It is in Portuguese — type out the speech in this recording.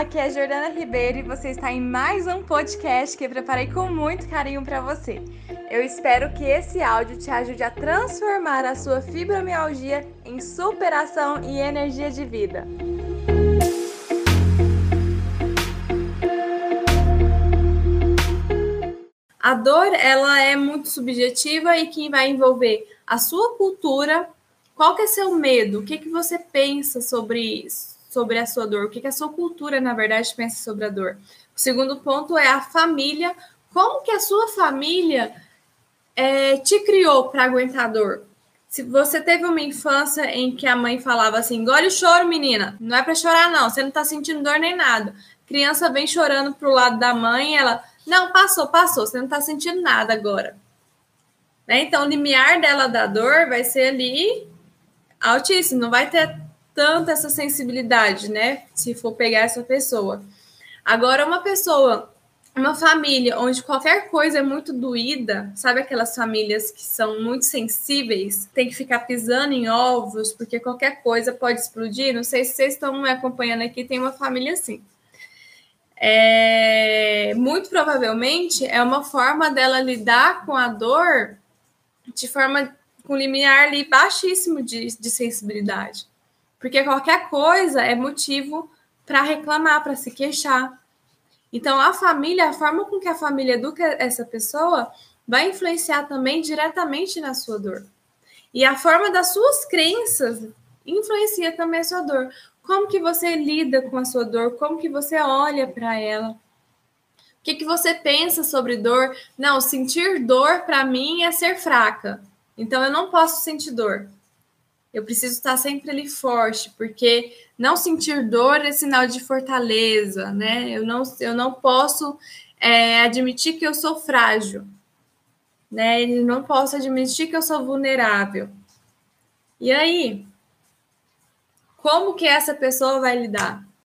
aqui é Jordana Ribeiro e você está em mais um podcast que eu preparei com muito carinho para você. Eu espero que esse áudio te ajude a transformar a sua fibromialgia em superação e energia de vida. A dor, ela é muito subjetiva e que vai envolver a sua cultura, qual que é seu medo, o que, que você pensa sobre isso sobre a sua dor, o que, que a sua cultura, na verdade, pensa sobre a dor. O segundo ponto é a família, como que a sua família é, te criou para aguentar a dor? Se você teve uma infância em que a mãe falava assim, engole o choro, menina, não é para chorar não, você não está sentindo dor nem nada. Criança vem chorando pro lado da mãe, ela, não, passou, passou, você não está sentindo nada agora. Né? Então, o limiar dela da dor vai ser ali altíssimo, não vai ter tanto essa sensibilidade, né? Se for pegar essa pessoa. Agora, uma pessoa, uma família onde qualquer coisa é muito doída, sabe aquelas famílias que são muito sensíveis, tem que ficar pisando em ovos, porque qualquer coisa pode explodir. Não sei se vocês estão me acompanhando aqui, tem uma família assim. É, muito provavelmente é uma forma dela lidar com a dor de forma com limiar ali baixíssimo de, de sensibilidade. Porque qualquer coisa é motivo para reclamar, para se queixar. Então, a família, a forma com que a família educa essa pessoa, vai influenciar também diretamente na sua dor. E a forma das suas crenças influencia também a sua dor. Como que você lida com a sua dor? Como que você olha para ela? O que, que você pensa sobre dor? Não, sentir dor para mim é ser fraca. Então eu não posso sentir dor eu preciso estar sempre ali forte, porque não sentir dor é sinal de fortaleza, né? Eu não, eu não posso é, admitir que eu sou frágil, né? Eu não posso admitir que eu sou vulnerável. E aí, como que essa pessoa vai lidar?